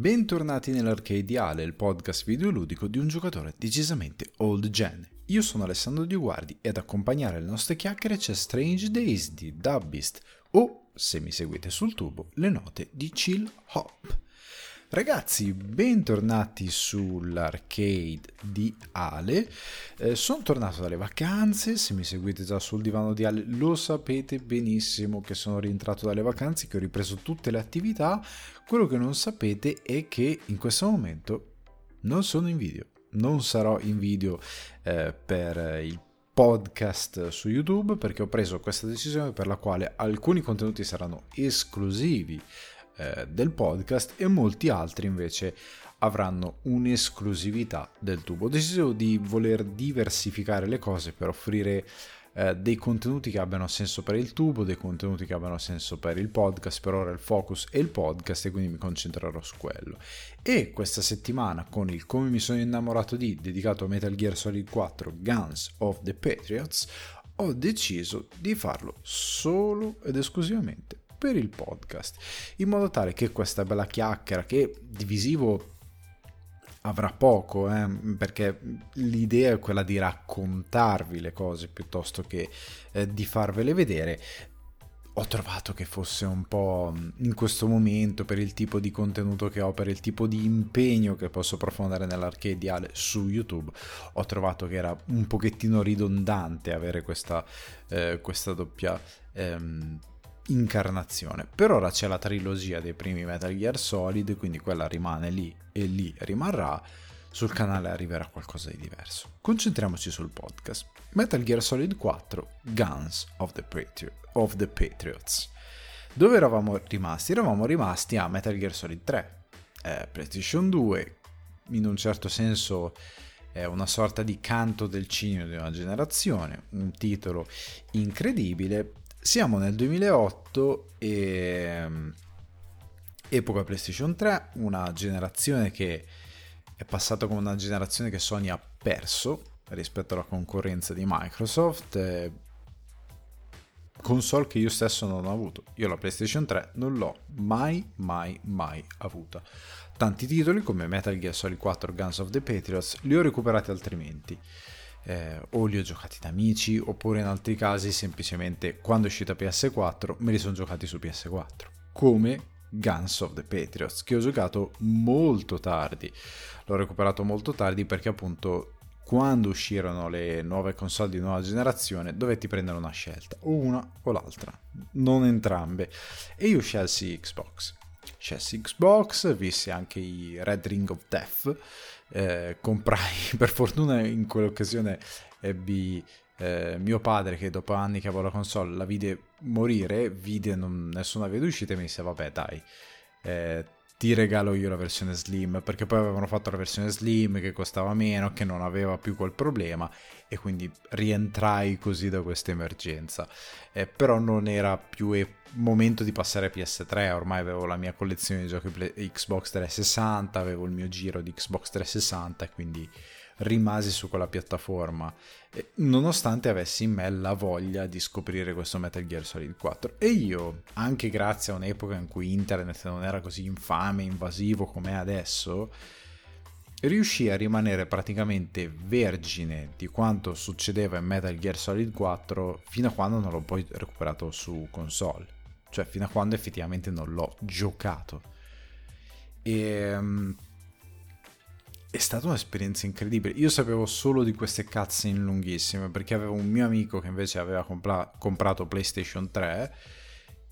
Bentornati nell'Arcadiale, il podcast videoludico di un giocatore decisamente old gen. Io sono Alessandro Di Guardi e ad accompagnare le nostre chiacchiere c'è Strange Days di Dubbist o, se mi seguite sul tubo, le note di Chill Hop. Ragazzi, bentornati sull'arcade di Ale. Eh, sono tornato dalle vacanze, se mi seguite già sul divano di Ale lo sapete benissimo che sono rientrato dalle vacanze, che ho ripreso tutte le attività. Quello che non sapete è che in questo momento non sono in video. Non sarò in video eh, per il podcast su YouTube perché ho preso questa decisione per la quale alcuni contenuti saranno esclusivi eh, del podcast e molti altri invece avranno un'esclusività del tubo. Ho deciso di voler diversificare le cose per offrire eh, dei contenuti che abbiano senso per il tubo, dei contenuti che abbiano senso per il podcast. Per ora il focus è il podcast e quindi mi concentrerò su quello. E questa settimana con il Come mi sono innamorato di, dedicato a Metal Gear Solid 4 Guns of the Patriots, ho deciso di farlo solo ed esclusivamente per il podcast, in modo tale che questa bella chiacchiera che divisivo avrà poco, eh, perché l'idea è quella di raccontarvi le cose piuttosto che eh, di farvele vedere. Ho trovato che fosse un po' in questo momento per il tipo di contenuto che ho, per il tipo di impegno che posso profondere nell'arcadiale su YouTube, ho trovato che era un pochettino ridondante avere questa, eh, questa doppia ehm, incarnazione. Per ora c'è la trilogia dei primi Metal Gear Solid, quindi quella rimane lì e lì rimarrà. Sul canale arriverà qualcosa di diverso. Concentriamoci sul podcast. Metal Gear Solid 4 Guns of the, Patri- of the Patriots. Dove eravamo rimasti? Eravamo rimasti a Metal Gear Solid 3, eh, PlayStation 2, in un certo senso è una sorta di canto del cinema di una generazione, un titolo incredibile siamo nel 2008 e mm, epoca PlayStation 3, una generazione che è passata come una generazione che Sony ha perso rispetto alla concorrenza di Microsoft. Console che io stesso non ho avuto. Io la PlayStation 3 non l'ho mai, mai, mai avuta. Tanti titoli come Metal Gear Solid 4 Guns of the Patriots li ho recuperati altrimenti eh, o li ho giocati da amici oppure in altri casi semplicemente quando è uscita PS4 me li sono giocati su PS4 come Guns of the Patriots che ho giocato molto tardi. L'ho recuperato molto tardi perché appunto quando uscirono le nuove console di nuova generazione dovetti prendere una scelta o una o l'altra non entrambe. E io scelsi Xbox. Scelsi Xbox vissi anche i Red Ring of Death eh, comprai, per fortuna in quell'occasione ebbi eh, mio padre che dopo anni che avevo la console la vide morire, vide non, nessuna via d'uscita e mi disse vabbè dai, eh, ti regalo io la versione slim perché poi avevano fatto la versione slim che costava meno che non aveva più quel problema e quindi rientrai così da questa emergenza eh, però non era più e- momento di passare a PS3 ormai avevo la mia collezione di giochi Play- Xbox 360 avevo il mio giro di Xbox 360 e quindi rimasi su quella piattaforma, nonostante avessi in me la voglia di scoprire questo Metal Gear Solid 4. E io, anche grazie a un'epoca in cui internet non era così infame, invasivo come è adesso, riuscì a rimanere praticamente vergine di quanto succedeva in Metal Gear Solid 4 fino a quando non l'ho poi recuperato su console. Cioè, fino a quando effettivamente non l'ho giocato. E ehm, è stata un'esperienza incredibile. Io sapevo solo di queste cutscene lunghissime perché avevo un mio amico che invece aveva compla- comprato PlayStation 3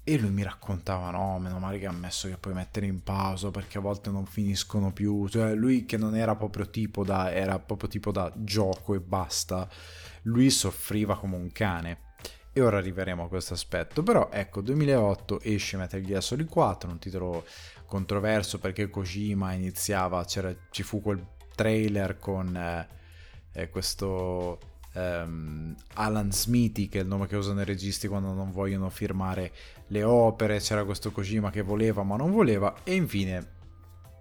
e lui mi raccontava: No, meno male che ha messo che puoi mettere in pausa perché a volte non finiscono più. Cioè, lui che non era proprio tipo da, era proprio tipo da gioco e basta. Lui soffriva come un cane. E ora arriveremo a questo aspetto. Però ecco, 2008 esce Metal Gear Solid 4, un titolo controverso perché Kojima iniziava, ci fu quel trailer con eh, eh, questo um, Alan Smithy, che è il nome che usano i registi quando non vogliono firmare le opere, c'era questo Kojima che voleva ma non voleva e infine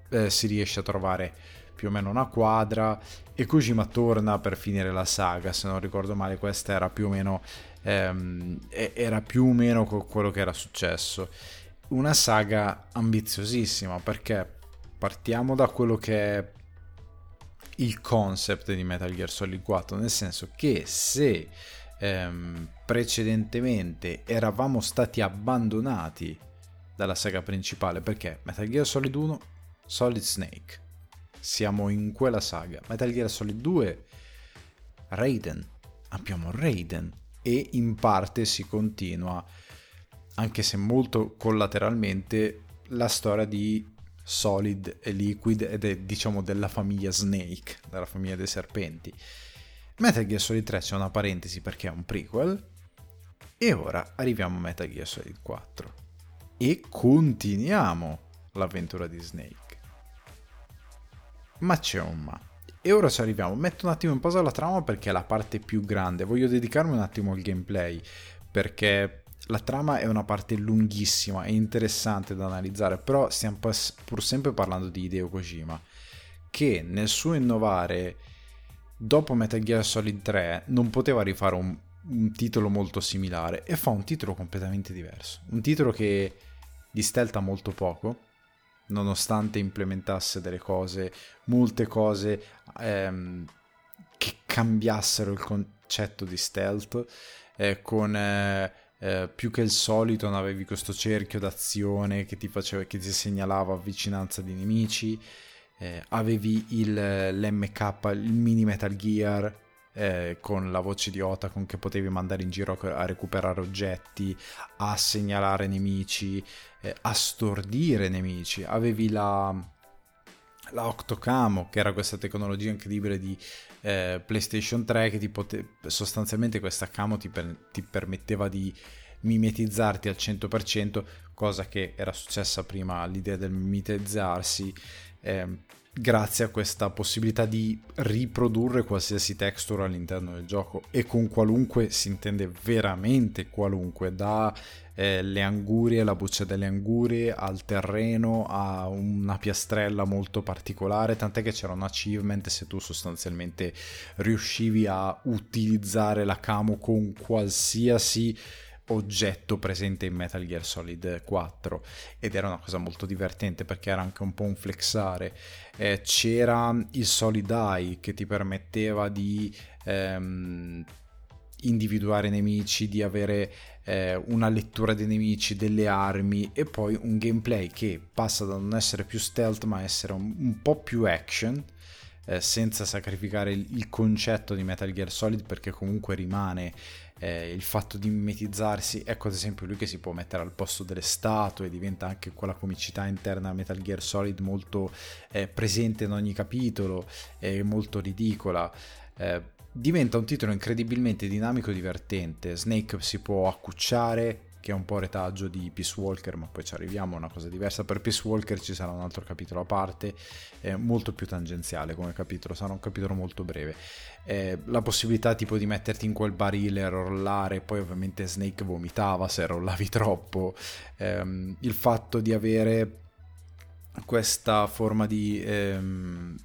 eh, si riesce a trovare più o meno una quadra e Kojima torna per finire la saga, se non ricordo male questa era più o meno, ehm, era più o meno quello che era successo. Una saga ambiziosissima perché partiamo da quello che è il concept di Metal Gear Solid 4, nel senso che se ehm, precedentemente eravamo stati abbandonati dalla saga principale, perché? Metal Gear Solid 1, Solid Snake, siamo in quella saga, Metal Gear Solid 2, Raiden, abbiamo Raiden. E in parte si continua, anche se molto collateralmente, la storia di Solid e Liquid ed è diciamo della famiglia Snake, della famiglia dei serpenti. Metal Gear Solid 3 c'è una parentesi perché è un prequel e ora arriviamo a Metal Gear Solid 4 e continuiamo l'avventura di Snake. Ma c'è un ma. E ora ci arriviamo. Metto un attimo in pausa la trama perché è la parte più grande. Voglio dedicarmi un attimo al gameplay perché la trama è una parte lunghissima e interessante da analizzare, però stiamo pur sempre parlando di Hideo Kojima, che nel suo innovare, dopo Metal Gear Solid 3, non poteva rifare un, un titolo molto similare e fa un titolo completamente diverso. Un titolo che di stealth ha molto poco, nonostante implementasse delle cose, molte cose ehm, che cambiassero il concetto di stealth, eh, con... Eh, eh, più che il solito non avevi questo cerchio d'azione che ti, faceva, che ti segnalava vicinanza di nemici, eh, avevi il, l'MK, il mini Metal Gear eh, con la voce di Otacon che potevi mandare in giro a recuperare oggetti, a segnalare nemici, eh, a stordire nemici, avevi la, la Octocamo che era questa tecnologia incredibile di eh, PlayStation 3 che pote- sostanzialmente questa camo ti, per- ti, permetteva di mimetizzarti al 100%, cosa che era successa prima all'idea del mimetizzarsi, eh, grazie a questa possibilità di riprodurre qualsiasi texture all'interno del gioco e con qualunque si intende veramente qualunque, da eh, le angurie, la buccia delle angurie, al terreno, a una piastrella molto particolare, tant'è che c'era un achievement se tu sostanzialmente riuscivi a utilizzare la camo con qualsiasi oggetto presente in Metal Gear Solid 4 ed era una cosa molto divertente perché era anche un po' un flexare. Eh, c'era il Solid Eye che ti permetteva di ehm, individuare nemici di avere eh, una lettura dei nemici, delle armi e poi un gameplay che passa da non essere più stealth ma essere un, un po' più action eh, senza sacrificare il, il, concetto di Metal Gear Solid perché comunque rimane eh, il fatto di mimetizzarsi, ecco ad esempio lui che si può mettere al posto delle statue, diventa anche quella comicità interna a Metal Gear Solid molto eh, presente in ogni capitolo, è molto ridicola. Eh, diventa un titolo incredibilmente dinamico e divertente. Snake si può accucciare, che è un po' retaggio di Peace Walker, ma poi ci arriviamo a una cosa diversa. Per Peace Walker ci sarà un altro capitolo a parte, eh, molto più tangenziale come capitolo, sarà un capitolo molto breve. Eh, la possibilità tipo di metterti in quel barile e rollare, poi ovviamente Snake vomitava se rollavi troppo. Eh, il fatto di avere questa forma di ehm,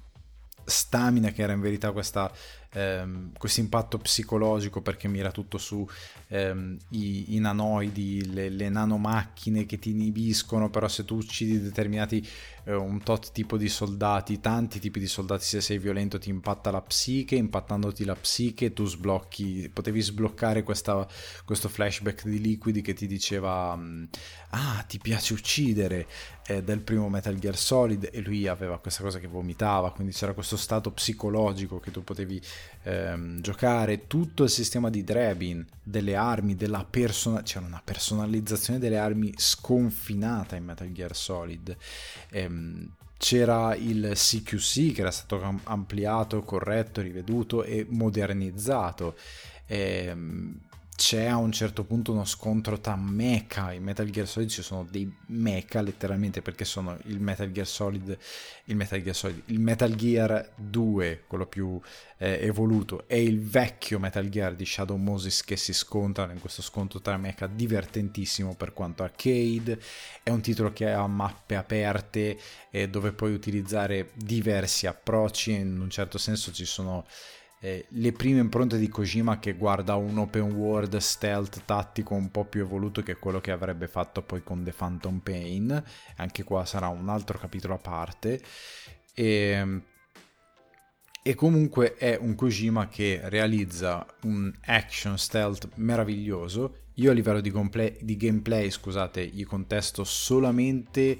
stamina che era in verità questa ehm, questo impatto psicologico perché mira tutto su ehm, i, i, nanoidi, le, le, nanomacchine che ti inibiscono, però se tu uccidi determinati eh, un tot tipo di soldati, tanti tipi di soldati, se sei violento ti impatta la psiche, impattandoti la psiche tu sblocchi, potevi sbloccare questa, questo flashback di liquidi che ti diceva mm, ah ti piace uccidere eh, del primo Metal Gear Solid e lui aveva questa cosa che vomitava, quindi c'era questo stato psicologico che tu potevi ehm, giocare, tutto il sistema di Drebin, delle armi, della persona, c'era una personalizzazione delle armi sconfinata in Metal Gear Solid. Ehm, c'era il CQC che era stato ampliato, corretto, riveduto e modernizzato. Ehm, c'è a un certo punto uno scontro tra mecha. In Metal Gear Solid ci sono dei mecha letteralmente perché sono il Metal Gear Solid il Metal Gear Solid il Metal Gear 2 quello più eh, evoluto e il vecchio Metal Gear di Shadow Moses che si scontrano in questo scontro tra mecha divertentissimo per quanto arcade. È un titolo che ha mappe aperte e dove puoi utilizzare diversi approcci. In un certo senso ci sono eh, le prime impronte di Kojima che guarda un open world stealth tattico un po' più evoluto che quello che avrebbe fatto poi con The Phantom Pain, anche qua sarà un altro capitolo a parte. E, ehm, e comunque è un Kojima che realizza un action stealth meraviglioso. Io a livello di, gameplay, di gameplay scusate, gli contesto solamente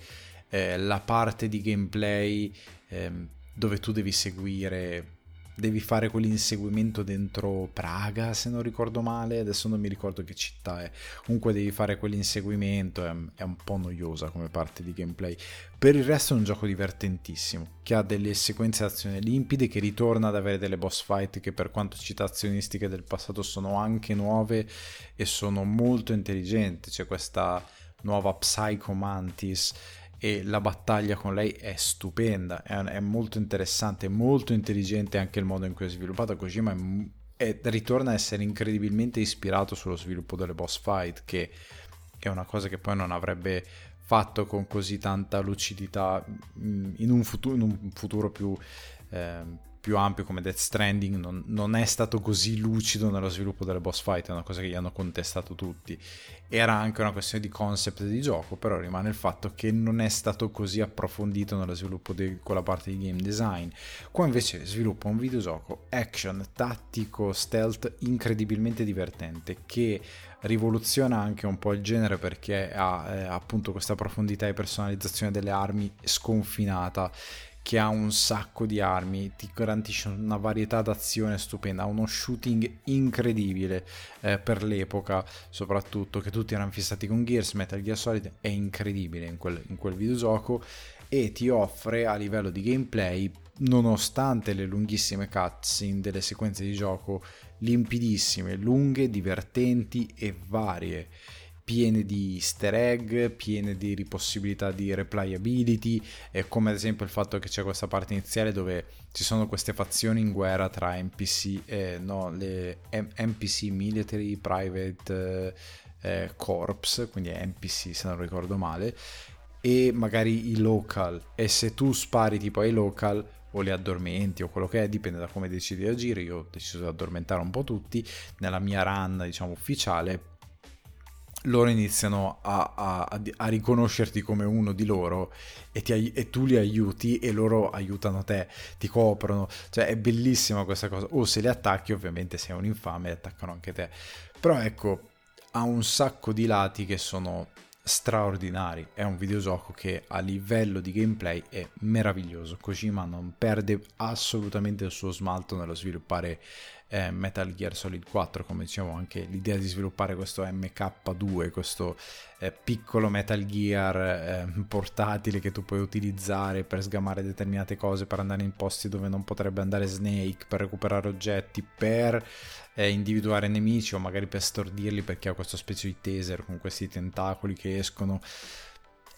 eh, la parte di gameplay eh, dove tu devi seguire devi fare quell'inseguimento dentro Praga, se non ricordo male, adesso non mi ricordo che città è. Comunque devi fare quell'inseguimento, è, è un po' noiosa come parte di gameplay. Per il resto è un gioco divertentissimo, che ha delle sequenze d'azione limpide, che ritorna ad avere delle boss fight che per quanto citazionistiche del passato sono anche nuove e sono molto intelligenti. C'è questa nuova Psycho Mantis e la battaglia con lei è stupenda, è, è molto interessante, molto intelligente anche il modo in cui è sviluppato. Kojima è, è, ritorna a essere incredibilmente ispirato sullo sviluppo delle boss fight, che è una cosa che poi non avrebbe fatto con così tanta lucidità in un futuro, in un futuro più... Eh, più ampio come Death Stranding non, non, è stato così lucido nello sviluppo delle boss fight, è una cosa che gli hanno contestato tutti. Era anche una questione di concept di gioco, però rimane il fatto che non è stato così approfondito nello sviluppo di quella parte di game design. Qua invece sviluppa un videogioco action, tattico, stealth incredibilmente divertente che rivoluziona anche un po' il genere perché ha eh, appunto questa profondità e personalizzazione delle armi sconfinata che ha un sacco di armi, ti garantisce una varietà d'azione stupenda, ha uno shooting incredibile eh, per l'epoca, soprattutto che tutti erano fissati con Gears, Metal Gear Solid è incredibile in quel, in quel videogioco e ti offre a livello di gameplay, nonostante le lunghissime cutscene delle sequenze di gioco limpidissime, lunghe, divertenti e varie piene di easter egg, piene di possibilità di replayability, eh, come ad esempio il fatto che c'è questa parte iniziale dove ci sono queste fazioni in guerra tra NPC, eh, no, le M- NPC Military Private eh, Corps, quindi NPC se non ricordo male, e magari i local, e se tu spari tipo ai local o li addormenti o quello che è, dipende da come decidi di agire. Io ho deciso di addormentare un po' tutti. Nella mia run, diciamo, ufficiale, loro iniziano a, a, a, riconoscerti come uno di loro e, ti, e, tu li aiuti e loro aiutano te, ti coprono, cioè è bellissima questa cosa, o se li attacchi ovviamente sei un infame e attaccano anche te, però ecco ha un sacco di lati che sono straordinari, è un videogioco che a livello di gameplay è meraviglioso, Kojima non perde assolutamente il suo smalto nello sviluppare eh, Metal Gear Solid 4, come dicevo anche l'idea di sviluppare questo MK2, questo eh, piccolo Metal Gear eh, portatile che tu puoi utilizzare per sgamare determinate cose, per andare in posti dove non potrebbe andare Snake, per recuperare oggetti, per eh, individuare nemici o magari per stordirli perché ha questa specie di taser con questi tentacoli che escono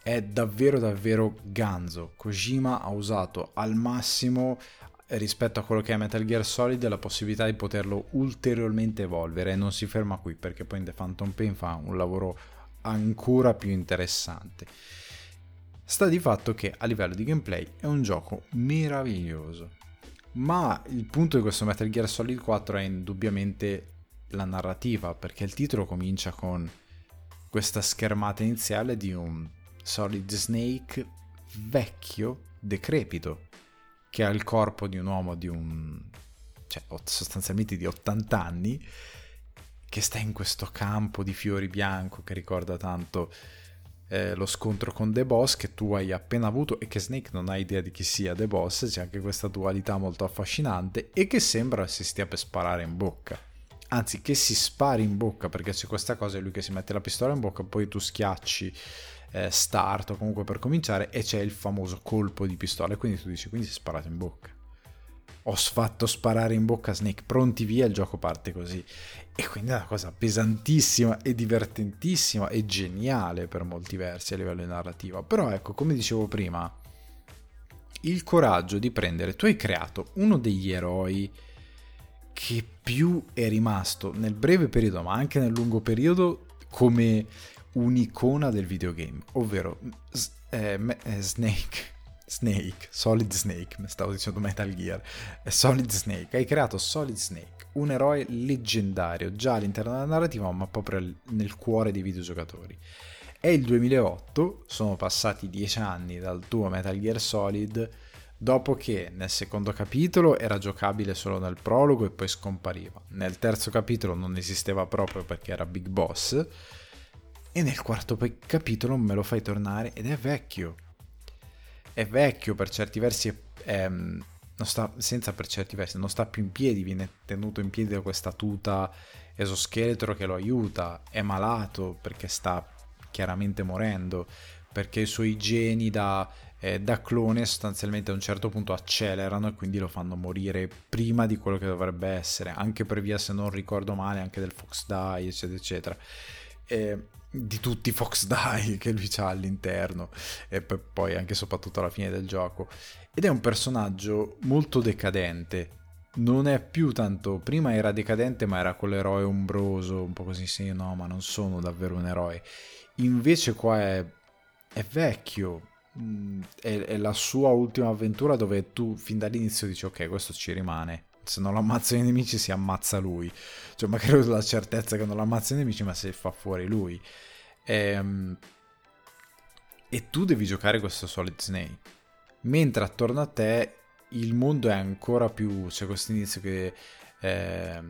è davvero davvero ganzo. Kojima ha usato al massimo rispetto a quello che è Metal Gear Solid la possibilità di poterlo ulteriormente evolvere e non si ferma qui perché poi in The Phantom Pain fa un lavoro ancora più interessante. Sta di fatto che a livello di gameplay è un gioco meraviglioso, ma il punto di questo Metal Gear Solid 4 è indubbiamente la narrativa perché il titolo comincia con questa schermata iniziale di un Solid Snake vecchio, decrepito, che ha il corpo di un uomo di un... cioè sostanzialmente di 80 anni, che sta in questo campo di fiori bianco che ricorda tanto eh, lo scontro con The Boss che tu hai appena avuto e che Snake non ha idea di chi sia The Boss, c'è anche questa dualità molto affascinante e che sembra si stia per sparare in bocca. Anzi, che si spari in bocca perché c'è questa cosa, è lui che si mette la pistola in bocca, poi tu schiacci eh, start o comunque per cominciare e c'è il famoso colpo di pistola. E quindi tu dici quindi si è sparato in bocca. Ho fatto sparare in bocca Snake. Pronti via il gioco parte così. E quindi è una cosa pesantissima e divertentissima e geniale per molti versi a livello di narrativa però ecco come dicevo prima il coraggio di prendere tu hai creato uno degli eroi che più è rimasto nel breve periodo ma anche nel lungo periodo come un'icona del videogame, ovvero eh, eh, Snake. Snake, Solid Snake, stavo dicendo Metal Gear, è Solid Snake, hai creato Solid Snake, un eroe leggendario già all'interno della narrativa ma proprio nel cuore dei videogiocatori. È il 2008, sono passati dieci anni dal tuo Metal Gear Solid, dopo che nel secondo capitolo era giocabile solo nel prologo e poi scompariva. Nel terzo capitolo non esisteva proprio perché era Big Boss. E nel quarto capitolo me lo fai tornare ed è vecchio. È vecchio per certi versi, è, è, non sta, senza per certi versi, non sta più in piedi, viene tenuto in piedi da questa tuta esoscheletro che lo aiuta, è malato perché sta chiaramente morendo, perché i suoi geni da, eh, da clone sostanzialmente a un certo punto accelerano e quindi lo fanno morire prima di quello che dovrebbe essere, anche per via, se non ricordo male, anche del Fox Die, eccetera, eccetera. Eh, di tutti i Fox Die che lui ha all'interno e poi anche soprattutto alla fine del gioco. Ed è un personaggio molto decadente. Non è più tanto prima era decadente ma era quell'eroe ombroso un po' così sì no ma non sono davvero un eroe. Invece qua è, è vecchio, mm, è, è, la sua ultima avventura dove tu fin dall'inizio dici ok questo ci rimane, se non lo ammazzano i nemici si ammazza lui, cioè magari ho la certezza che non lo ammazzano i nemici ma se fa fuori lui. E, ehm, e tu devi giocare questo Solid Snake, mentre attorno a te il mondo è ancora più, c'è questo inizio che... Eh,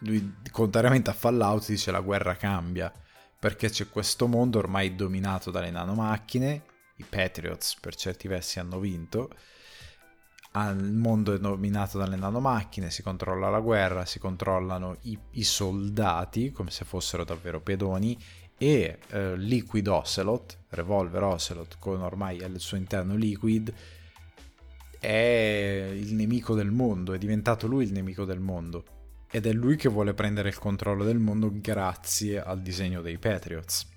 lui, contrariamente a Fallout, dice la guerra cambia. Perché c'è questo mondo ormai dominato dalle nanomacchine, i Patriots per certi versi hanno vinto, il mondo è dominato dalle nanomacchine, si controlla la guerra, si controllano i, i soldati come se fossero davvero pedoni e eh, Liquid Ocelot, Revolver Ocelot con ormai al suo interno Liquid, è il nemico del mondo, è diventato lui il nemico del mondo ed è lui che vuole prendere il controllo del mondo grazie al disegno dei Patriots.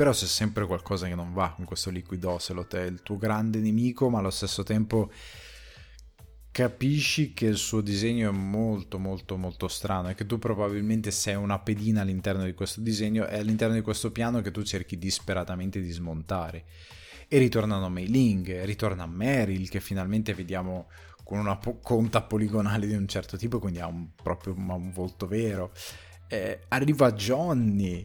Però c'è sempre qualcosa che non va con questo Liquid Ocelot, è il tuo grande nemico, ma allo stesso tempo capisci che il suo disegno è molto molto molto strano e che tu probabilmente sei una pedina all'interno di questo disegno e all'interno di questo piano che tu cerchi disperatamente di smontare. E ritornano Mei Ling, ritorna Meryl che finalmente vediamo con una po- conta poligonale di un certo tipo, quindi ha un, proprio un volto vero. Eh, arriva Johnny,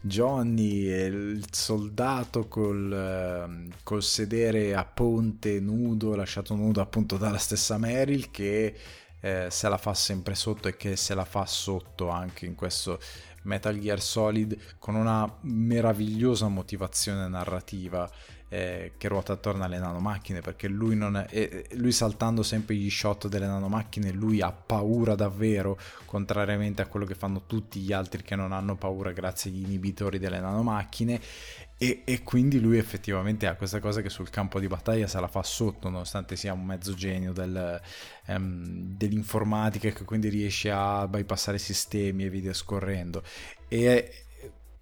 Johnny, il soldato col, ehm, col, sedere a ponte nudo, lasciato nudo appunto dalla stessa Meryl, che eh, se la fa sempre sotto e che se la fa sotto anche in questo Metal Gear Solid con una meravigliosa motivazione narrativa eh, che ruota attorno alle nanomacchine perché lui, non è, lui saltando sempre gli shot delle nanomacchine lui ha paura davvero contrariamente a quello che fanno tutti gli altri che non hanno paura grazie agli inibitori delle nanomacchine e, e, quindi lui effettivamente ha questa cosa che sul campo di battaglia se la fa sotto, nonostante sia un mezzo genio del, um, dell'informatica che quindi riesce a bypassare sistemi e via scorrendo. E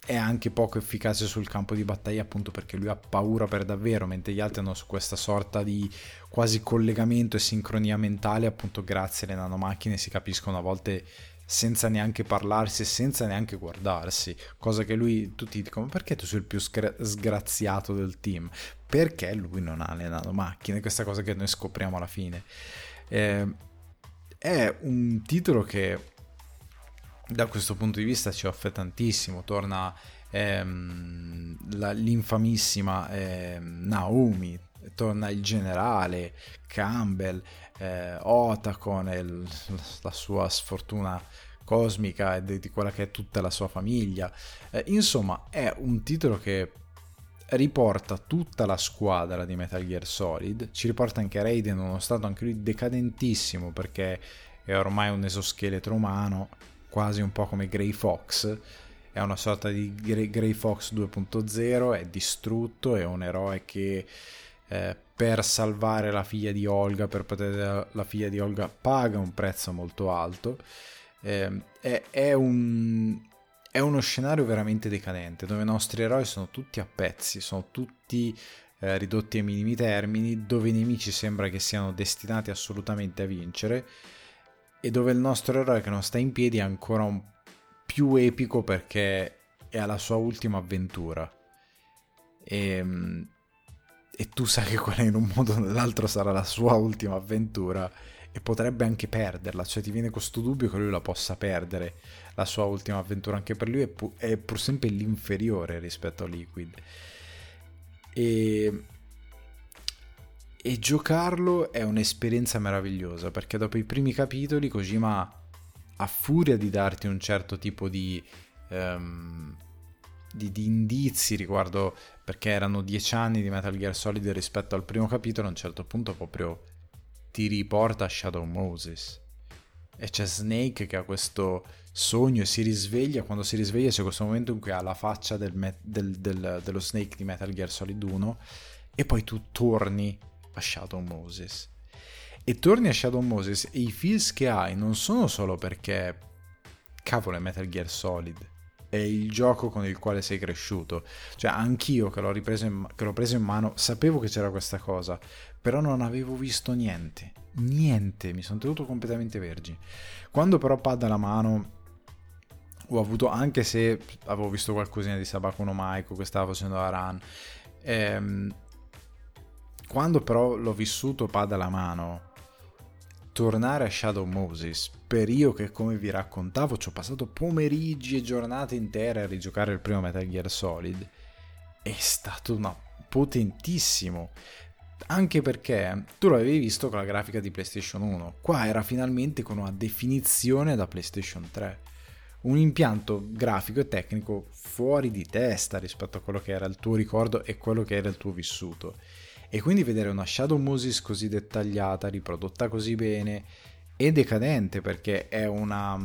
è anche poco efficace sul campo di battaglia appunto perché lui ha paura per davvero mentre gli altri hanno su questa sorta di quasi collegamento e sincronia mentale appunto grazie alle nanomacchine si capiscono a volte senza neanche parlarsi e senza neanche guardarsi cosa che lui tutti dicono perché tu sei il più sgraziato del team? Perché lui non ha le nanomacchine questa cosa che noi scopriamo alla fine. Eh, è un titolo che da questo punto di vista ci offre tantissimo, torna ehm, la, l'infamissima ehm, Naomi, torna il generale Campbell, eh, Otacon e il, la sua sfortuna cosmica e di, quella che è tutta la sua famiglia. Eh, insomma, è un titolo che riporta tutta la squadra di Metal Gear Solid, ci riporta anche Raiden, uno stato anche lui decadentissimo perché è ormai un esoscheletro umano quasi un po' come Grey Fox, è una sorta di Grey Fox 2.0, è distrutto, è un eroe che eh, per salvare la figlia di Olga, per proteggere la figlia di Olga, paga un prezzo molto alto. Eh, è, è, un, è uno scenario veramente decadente, dove i nostri eroi sono tutti a pezzi, sono tutti eh, ridotti ai minimi termini, dove i nemici sembra che siano destinati assolutamente a vincere e dove il nostro eroe che non sta in piedi è ancora un più epico perché è alla sua ultima avventura. E, ehm, e tu sai che quella in un modo o nell'altro sarà la sua ultima avventura e potrebbe anche perderla, cioè ti viene questo dubbio che lui la possa perdere, la sua ultima avventura, anche per lui è, pu- è pur sempre l'inferiore rispetto a Liquid. E, e giocarlo è un'esperienza meravigliosa perché dopo i primi capitoli Kojima a furia di darti un certo tipo di, um, di, di, indizi riguardo perché erano dieci anni di Metal Gear Solid rispetto al primo capitolo a un certo punto proprio ti riporta a Shadow Moses. E c'è Snake che ha questo sogno e si risveglia quando si risveglia c'è questo momento in cui ha la faccia del, del, del, dello Snake di Metal Gear Solid 1 e poi tu torni a Shadow Moses. E torni a Shadow Moses e i feels che hai non sono solo perché cavolo è Metal Gear Solid è il gioco con il quale sei cresciuto. Cioè anch'io che l'ho, ripreso in, che l'ho preso in mano sapevo che c'era questa cosa però non avevo visto niente. Niente mi sono tenuto completamente vergine. Quando però pad alla mano ho avuto anche se avevo visto qualcosina di Sabaku no Maiko che stava facendo la run ehm, quando però l'ho vissuto pad alla mano tornare a Shadow Moses per io che come vi raccontavo ci ho passato pomeriggi e giornate intere a rigiocare il primo Metal Gear Solid è stato una potentissimo. Anche perché tu l'avevi visto con la grafica di PlayStation 1 qua era finalmente con una definizione da PlayStation 3 un impianto grafico e tecnico fuori di testa rispetto a quello che era il tuo ricordo e quello che era il tuo vissuto e quindi vedere una Shadow Moses così dettagliata, riprodotta così bene e decadente perché è una,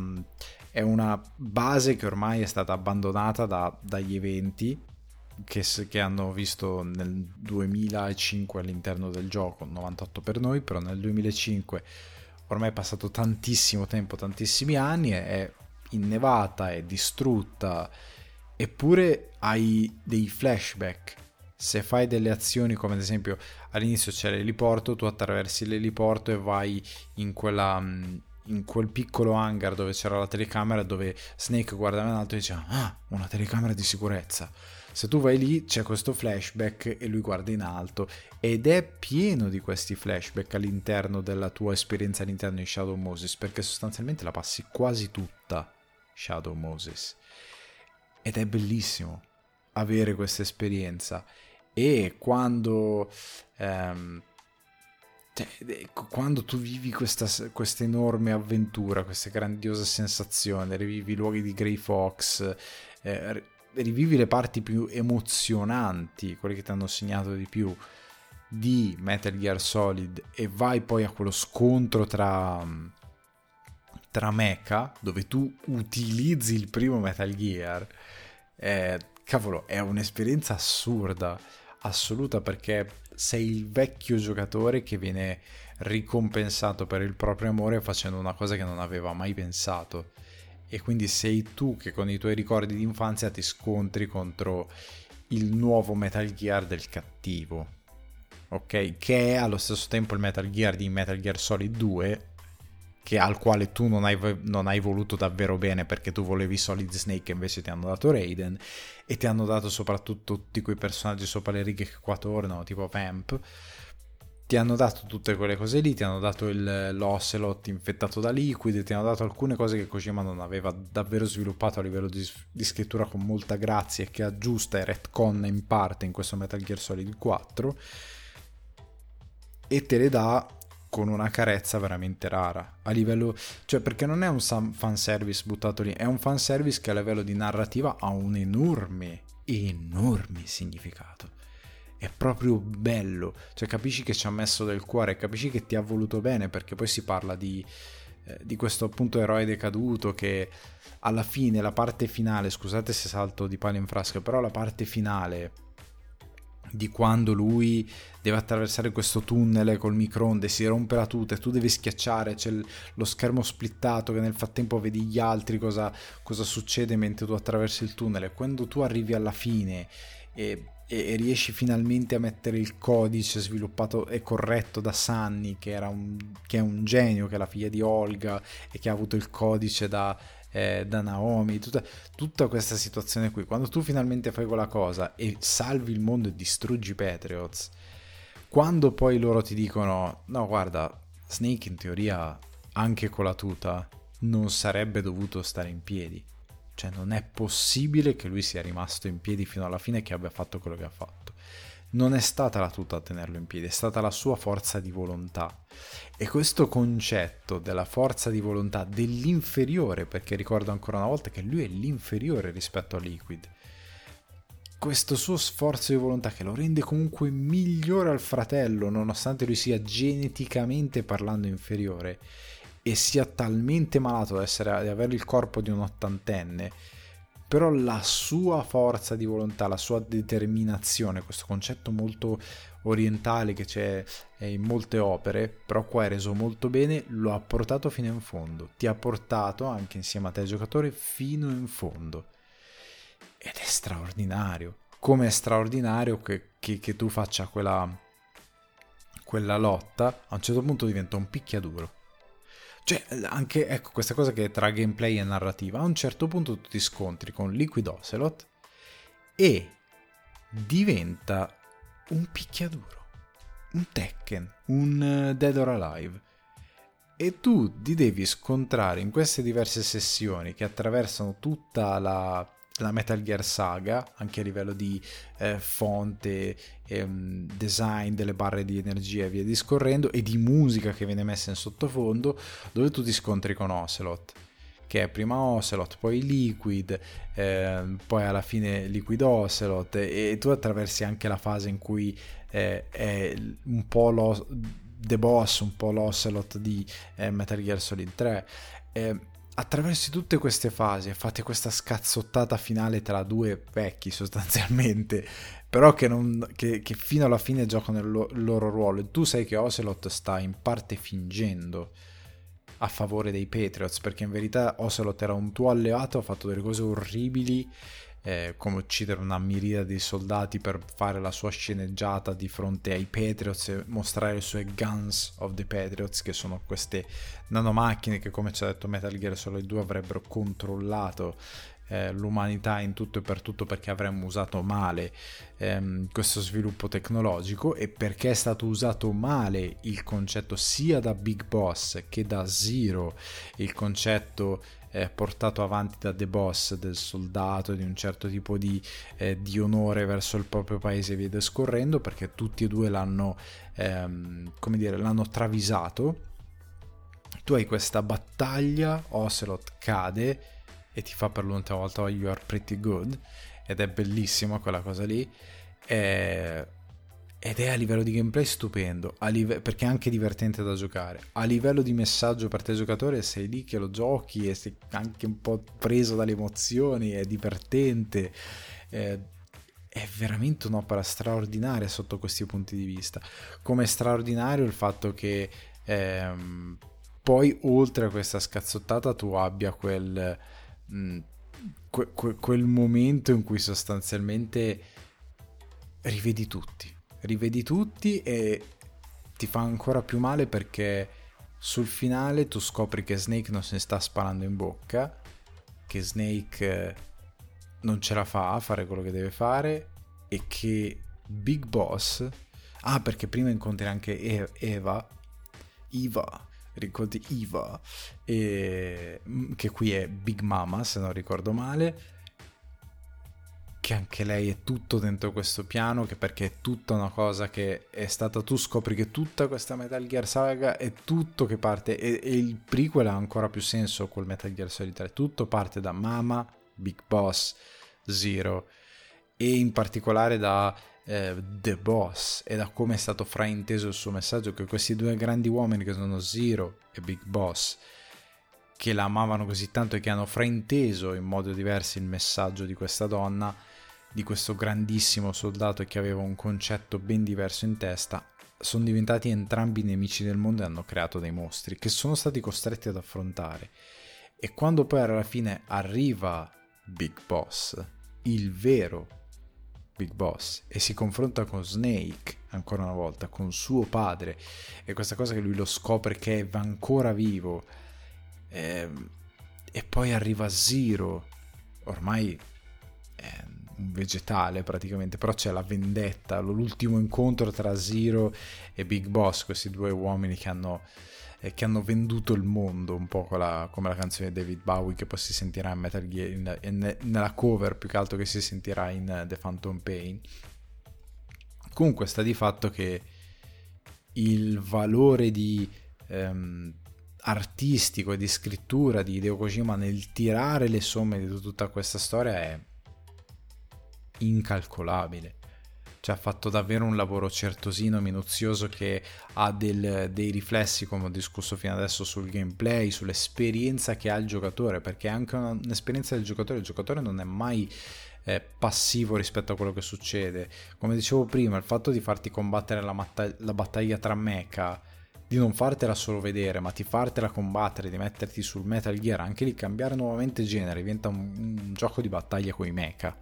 è una base che ormai è stata abbandonata da, dagli eventi che, che, hanno visto nel 2005 all'interno del gioco, 98 per noi, però nel 2005 ormai è passato tantissimo tempo, tantissimi anni, è innevata, è distrutta, eppure hai dei flashback se fai delle azioni come ad esempio all'inizio c'è l'eliporto, tu attraversi l'eliporto e vai in quella mm, in quel piccolo hangar dove c'era la telecamera dove Snake guardava in alto e diceva ah una telecamera di sicurezza. Se tu vai lì c'è questo flashback e lui guarda in alto ed è pieno di questi flashback all'interno della tua esperienza all'interno di Shadow Moses perché sostanzialmente la passi quasi tutta Shadow Moses. Ed è bellissimo avere questa esperienza e quando, ehm, cioè, quando tu vivi questa, questa, enorme avventura, questa grandiosa sensazione, rivivi i luoghi di Grey Fox, eh, rivivi le parti più emozionanti, quelle che ti hanno segnato di più di Metal Gear Solid e vai poi a quello scontro tra, tra mecha dove tu utilizzi il primo Metal Gear eh, cavolo è un'esperienza assurda assoluta perché sei il vecchio giocatore che viene ricompensato per il proprio amore facendo una cosa che non aveva mai pensato. E quindi sei tu che con i tuoi ricordi di infanzia ti scontri contro il nuovo Metal Gear del cattivo ok? Che è allo stesso tempo il Metal Gear di Metal Gear Solid 2 che, al quale tu non hai, non hai, voluto davvero bene perché tu volevi Solid Snake e invece ti hanno dato Raiden e ti hanno dato soprattutto tutti quei personaggi sopra le righe che qua tornano tipo Vamp. Ti hanno dato tutte quelle cose lì, ti hanno dato il, l'Ocelot infettato da liquid, ti hanno dato alcune cose che Kojima non aveva davvero sviluppato a livello di, di scrittura con molta grazia che aggiusta e retconna in parte in questo Metal Gear Solid 4 e te le dà con una carezza veramente rara. A livello, cioè, perché non è un fanservice buttato lì, è un fanservice che a livello di narrativa ha un enorme, enorme significato. È proprio bello, cioè capisci che ci ha messo del cuore, capisci che ti ha voluto bene, perché poi si parla di, eh, di questo appunto eroe decaduto che alla fine, la parte finale, scusate se salto di palo in frasca, però la parte finale di quando lui deve attraversare questo tunnel col microonde, si rompe la tuta e tu devi schiacciare, c'è lo schermo splittato che nel frattempo vedi gli altri cosa, cosa succede mentre tu attraversi il tunnel. E quando tu arrivi alla fine e, e, e, riesci finalmente a mettere il codice sviluppato e corretto da Sunny che, un, che è un genio, che è la figlia di Olga e che ha avuto il codice da eh, da Naomi, tutta, tutta, questa situazione qui. Quando tu finalmente fai quella cosa e salvi il mondo e distruggi Patriots, quando poi loro ti dicono, no guarda, Snake in teoria anche con la tuta non sarebbe dovuto stare in piedi. Cioè non è possibile che lui sia rimasto in piedi fino alla fine e che abbia fatto quello che ha fatto. Non è stata la tuta a tenerlo in piedi, è stata la sua forza di volontà. E questo concetto della forza di volontà dell'inferiore, perché ricordo ancora una volta che lui è l'inferiore rispetto a Liquid, questo suo sforzo di volontà che lo rende comunque migliore al fratello, nonostante lui sia geneticamente parlando inferiore e sia talmente malato da, essere, da avere il corpo di un ottantenne, però la sua forza di volontà, la sua determinazione, questo concetto molto orientale che c'è in molte opere, però qua è reso molto bene, lo ha portato fino in fondo, ti ha portato anche insieme a te giocatore fino in fondo ed è straordinario. Come è straordinario che, che, che tu faccia quella, quella lotta, a un certo punto diventa un picchiaduro. Cioè, anche ecco questa cosa che è tra gameplay e narrativa. A un certo punto tu ti scontri con Liquid Ocelot e diventa un picchiaduro, un Tekken, un eh, Dead or Alive. E tu ti devi scontrare in queste diverse sessioni che attraversano tutta la la Metal Gear Saga, anche a livello di eh, fonte, ehm, design delle barre di energia e via discorrendo, e di musica che viene messa in sottofondo, dove tu ti scontri con Ocelot che è prima Ocelot, poi Liquid, eh, poi alla fine Liquid Ocelot e, e, tu attraversi anche la fase in cui eh, è un po' lo, The Boss, un po' l'Ocelot di eh, Metal Gear Solid 3 attraversi tutte queste fasi e fate questa scazzottata finale tra due vecchi sostanzialmente, però che, non, che, che fino alla fine giocano il, lo, il, loro ruolo. E tu sai che Ocelot sta in parte fingendo a favore dei Patriots, perché in verità Ocelot era un tuo alleato, ha fatto delle cose orribili eh, come uccidere una miriade di soldati per fare la sua sceneggiata di fronte ai Patriots e mostrare le sue Guns of the Patriots, che sono queste nanomacchine che, come ci ha detto Metal Gear Solid 2, avrebbero controllato eh, l'umanità in tutto e per tutto perché avremmo usato male ehm, questo sviluppo tecnologico e perché è stato usato male il concetto sia da Big Boss che da Zero, il concetto eh, portato avanti da The Boss del soldato, di un certo tipo di, eh, di onore verso il proprio paese e via discorrendo, perché tutti e due l'hanno, ehm, come dire, l'hanno travisato. Tu hai questa battaglia, Ocelot cade e ti fa per l'ultima volta oh, You are pretty good ed è bellissima quella cosa lì. E ed è a livello di gameplay stupendo, live- perché è anche divertente da giocare. A livello di messaggio per te giocatore sei lì che lo giochi e sei anche un po' preso dalle emozioni, è divertente. Eh, è veramente un'opera straordinaria sotto questi punti di vista. Come straordinario il fatto che ehm, poi oltre a questa scazzottata tu abbia quel, mh, mm, que- que- quel momento in cui sostanzialmente rivedi tutti rivedi tutti e ti fa ancora più male perché sul finale tu scopri che Snake non se ne sta sparando in bocca, che Snake eh, non ce la fa a fare quello che deve fare e che Big Boss... Ah, perché prima incontri anche Eva, Eva, ricordi Eva, e, che qui è Big Mama se non ricordo male, che anche lei è tutto dentro questo piano, che perché è tutta una cosa che è stata, tu scopri che tutta questa Metal Gear Saga è tutto che parte, e, e il prequel ha ancora più senso col Metal Gear Solid 3, tutto parte da Mama, Big Boss, Zero, e in particolare da eh, The Boss, e da come è stato frainteso il suo messaggio, che questi due grandi uomini che sono Zero e Big Boss, che la amavano così tanto e che hanno frainteso in modo diverso il messaggio di questa donna, di questo grandissimo soldato che aveva un concetto ben diverso in testa, sono diventati entrambi nemici del mondo e hanno creato dei mostri che sono stati costretti ad affrontare. E quando poi alla fine arriva Big Boss, il vero Big Boss, e si confronta con Snake ancora una volta, con suo padre, e questa cosa che lui lo scopre che è ancora vivo, e, ehm, e poi arriva Zero, ormai un vegetale praticamente, però c'è la vendetta, l'ultimo incontro tra Zero e Big Boss, questi due uomini che hanno, eh, che hanno venduto il mondo, un po' la, come la canzone di David Bowie che poi si sentirà in Metal Gear, in, in, nella cover più che altro che si sentirà in The Phantom Pain. Comunque sta di fatto che il valore di... Ehm, artistico e di scrittura di Hideo Kojima nel tirare le somme di tutta questa storia è incalcolabile. Cioè ha fatto davvero un lavoro certosino, minuzioso che ha del, dei riflessi, come ho discusso fino adesso, sul gameplay, sull'esperienza che ha il giocatore, perché è anche un'esperienza del giocatore, il giocatore non è mai eh, passivo rispetto a quello che succede. Come dicevo prima, il fatto di farti combattere la, matta- la battaglia tra mecha di non fartela solo vedere, ma di fartela combattere, di metterti sul Metal Gear, anche lì cambiare nuovamente genere, diventa un, un gioco di battaglia con i mecha.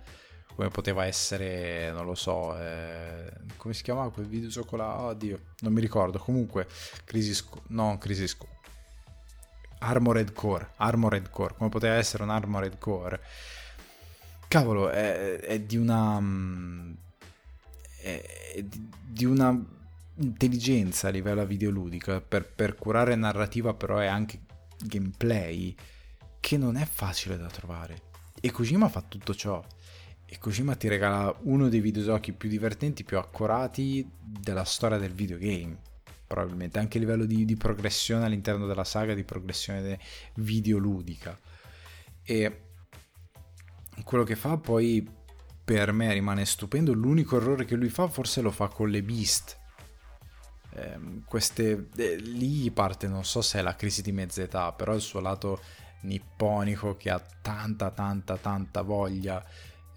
Come poteva essere, non lo so, eh, come si chiamava quel videogioco là? Oddio, non mi ricordo. Comunque, Crisis, no, Crisis Armored Core, Armored Core, come poteva essere un Armored Core. Cavolo, è, è di una... Mm, è, è di, una intelligenza a livello videoludica per, per curare narrativa però è anche gameplay che non è facile da trovare e Kojima fa tutto ciò e Kojima ti regala uno dei videogiochi più divertenti, più accurati della storia del videogame. Probabilmente anche a livello di, di progressione all'interno della saga di progressione videoludica. E quello che fa poi per me rimane stupendo. L'unico errore che lui fa forse lo fa con le Beast. Ehm, queste, eh, lì parte, non so se è la crisi di mezza età, però il suo lato nipponico che ha tanta, tanta, tanta voglia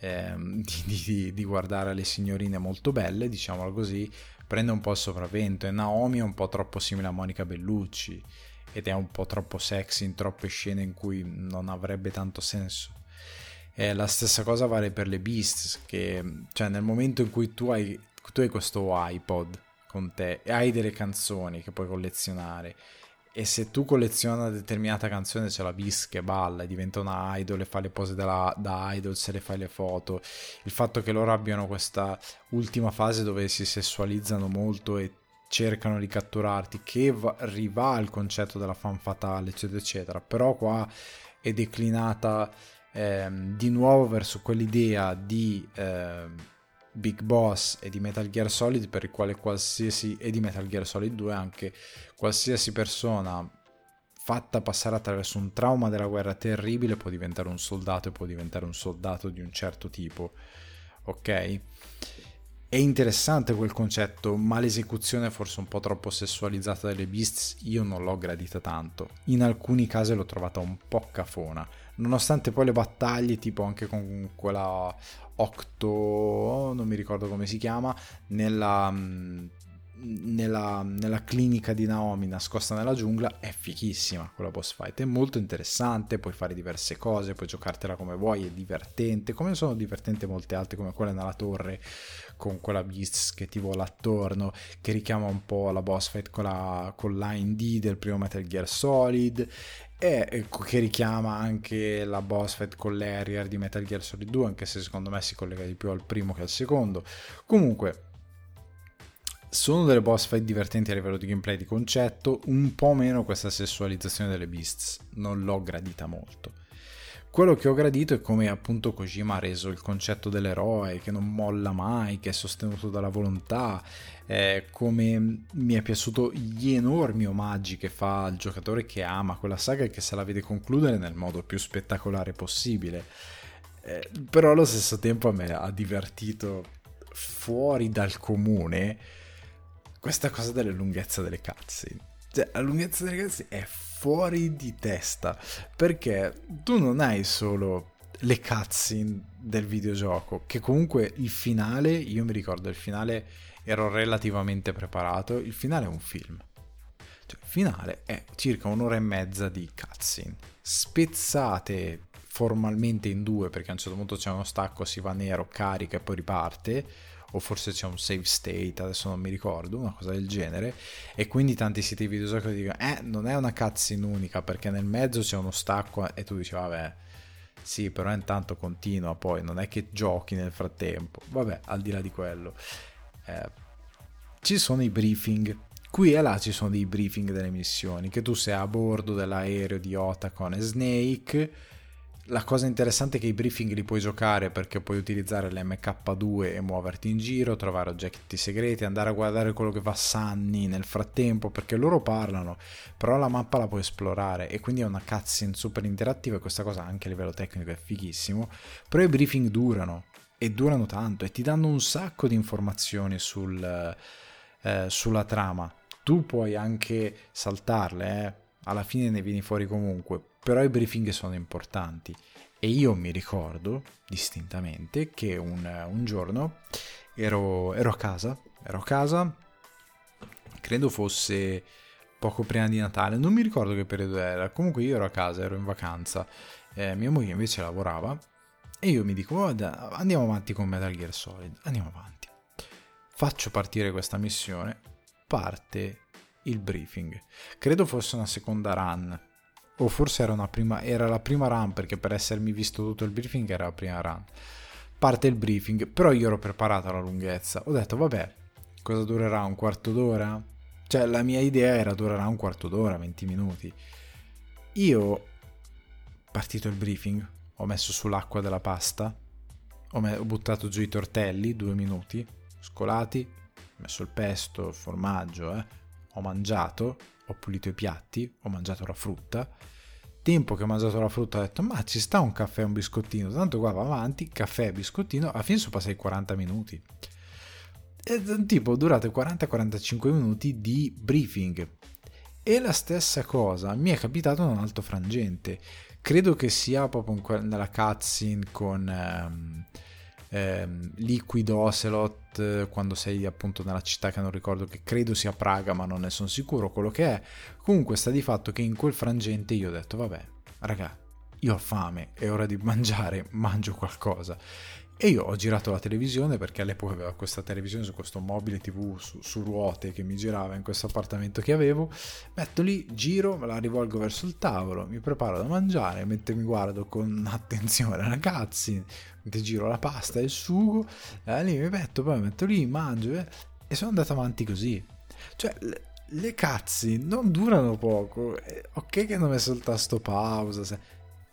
ehm, di, di, di, guardare le signorine molto belle, diciamolo così, prende un po' il sopravvento e Naomi è un po' troppo simile a Monica Bellucci ed è un po' troppo sexy in troppe scene in cui non avrebbe tanto senso. E la stessa cosa vale per le Beasts, che cioè nel momento in cui tu hai, tu hai questo iPod con te e hai delle canzoni che puoi collezionare e se tu collezioni una determinata canzone c'è la Beast che balla diventa una idol e fa le pose della, da idol se le fai le foto. Il fatto che loro abbiano questa ultima fase dove si sessualizzano molto e cercano di catturarti che va, riva al concetto della fan fatale eccetera eccetera. Però qua è declinata ehm, di nuovo verso quell'idea di ehm, Big Boss e di Metal Gear Solid per il quale qualsiasi e di Metal Gear Solid 2 anche qualsiasi persona fatta passare attraverso un trauma della guerra terribile può diventare un soldato e può diventare un soldato di un certo tipo ok? È interessante quel concetto ma l'esecuzione forse un po' troppo sessualizzata delle beasts io non l'ho gradita tanto. In alcuni casi l'ho trovata un po' cafona nonostante poi le battaglie tipo anche con quella Octo, non mi ricordo come si chiama, nella, mm, nella, nella, clinica di Naomi nascosta nella giungla è fichissima quella boss fight, è molto interessante, puoi fare diverse cose, puoi giocartela come vuoi, è divertente, come sono divertenti molte altre come quella nella torre con quella Beast che ti vola attorno, che richiama un po' la boss fight con la, con line D del primo Metal Gear Solid e che richiama anche la boss fight con l'Harrier di Metal Gear Solid 2 anche se secondo me si collega di più al primo che al secondo. Comunque sono delle boss fight divertenti a livello di gameplay di concetto un po' meno questa sessualizzazione delle beasts non l'ho gradita molto. Quello che ho gradito è come appunto Kojima ha reso il concetto dell'eroe che non molla mai, che è sostenuto dalla volontà, eh, come mi è piaciuto gli enormi omaggi che fa al giocatore che ama quella saga e che se la vede concludere nel modo più spettacolare possibile. Eh, però allo stesso tempo a me ha divertito fuori dal comune questa cosa delle lunghezze delle cutscene. Cioè, la lunghezza delle cutscene è fuori di testa perché tu non hai solo le cutscene del videogioco che comunque il finale io mi ricordo il finale ero relativamente preparato il finale è un film cioè, il finale è circa un'ora e mezza di cutscene spezzate formalmente in due perché a un certo punto c'è uno stacco si va nero carica e poi riparte o forse c'è un save state, adesso non mi ricordo, una cosa del genere, e quindi tanti siti videogiochi dicono, eh, non è una cutscene unica perché nel mezzo c'è uno stacco e tu dici, vabbè, Sì, però intanto continua poi, non è che giochi nel frattempo. Vabbè, al di là di quello. Eh, ci sono i briefing. Qui e là ci sono dei briefing delle missioni, che tu sei a bordo dell'aereo di Otacon e Snake. La cosa interessante è che i briefing li puoi giocare perché puoi utilizzare l'MK2 e muoverti in giro, trovare oggetti segreti, andare a guardare quello che fa Sunny nel frattempo perché loro parlano, però la mappa la puoi esplorare e quindi è una cutscene super interattiva e questa cosa anche a livello tecnico è fighissimo, però i briefing durano e durano tanto e ti danno un sacco di informazioni sul, eh, sulla trama. Tu puoi anche saltarle, eh? alla fine ne vieni fuori comunque, però i briefing sono importanti e io mi ricordo distintamente che un, un giorno ero, ero, a casa, ero a casa, credo fosse poco prima di Natale, non mi ricordo che periodo era, comunque io ero a casa, ero in vacanza, eh, mia moglie invece lavorava e io mi dico guarda, andiamo avanti con Metal Gear Solid, andiamo avanti. Faccio partire questa missione, parte il briefing. Credo fosse una seconda run, o forse era, prima, era la prima run perché per essermi visto tutto il briefing era la prima run. Parte il briefing, però io ero preparato alla lunghezza. Ho detto, vabbè, cosa durerà? Un quarto d'ora? Cioè, la mia idea era durerà un quarto d'ora, 20 minuti. Io, partito il briefing, ho messo sull'acqua della pasta, ho, me- ho buttato giù i tortelli, due minuti, scolati, ho messo il pesto, il formaggio, eh. ho mangiato, ho pulito i piatti, ho mangiato la frutta. Tempo che ho mangiato la frutta ho detto ma ci sta un caffè e un biscottino, tanto qua va avanti, caffè e biscottino, alla fine sono passati 40 minuti. E, tipo durate 40-45 minuti di briefing. E la stessa cosa mi è capitato in un altro frangente. Credo che sia proprio nella cutscene con... Um, ehm, Liquid Ocelot quando sei appunto nella città che non ricordo che credo sia Praga ma non ne sono sicuro quello che è. Comunque sta di fatto che in quel frangente io ho detto vabbè raga io ho fame è ora di mangiare mangio qualcosa e io ho girato la televisione perché all'epoca avevo questa televisione su questo mobile tv su, su, ruote che mi girava in questo appartamento che avevo. Metto lì, giro, me la rivolgo verso il tavolo, mi preparo da mangiare, mentre mi guardo con attenzione ragazzi, mentre giro la pasta e il sugo, eh, lì mi metto, poi metto lì, mangio eh, e sono andato avanti così. Cioè, le, le cazzi non durano poco. Eh, ok che hanno messo il tasto pausa. Se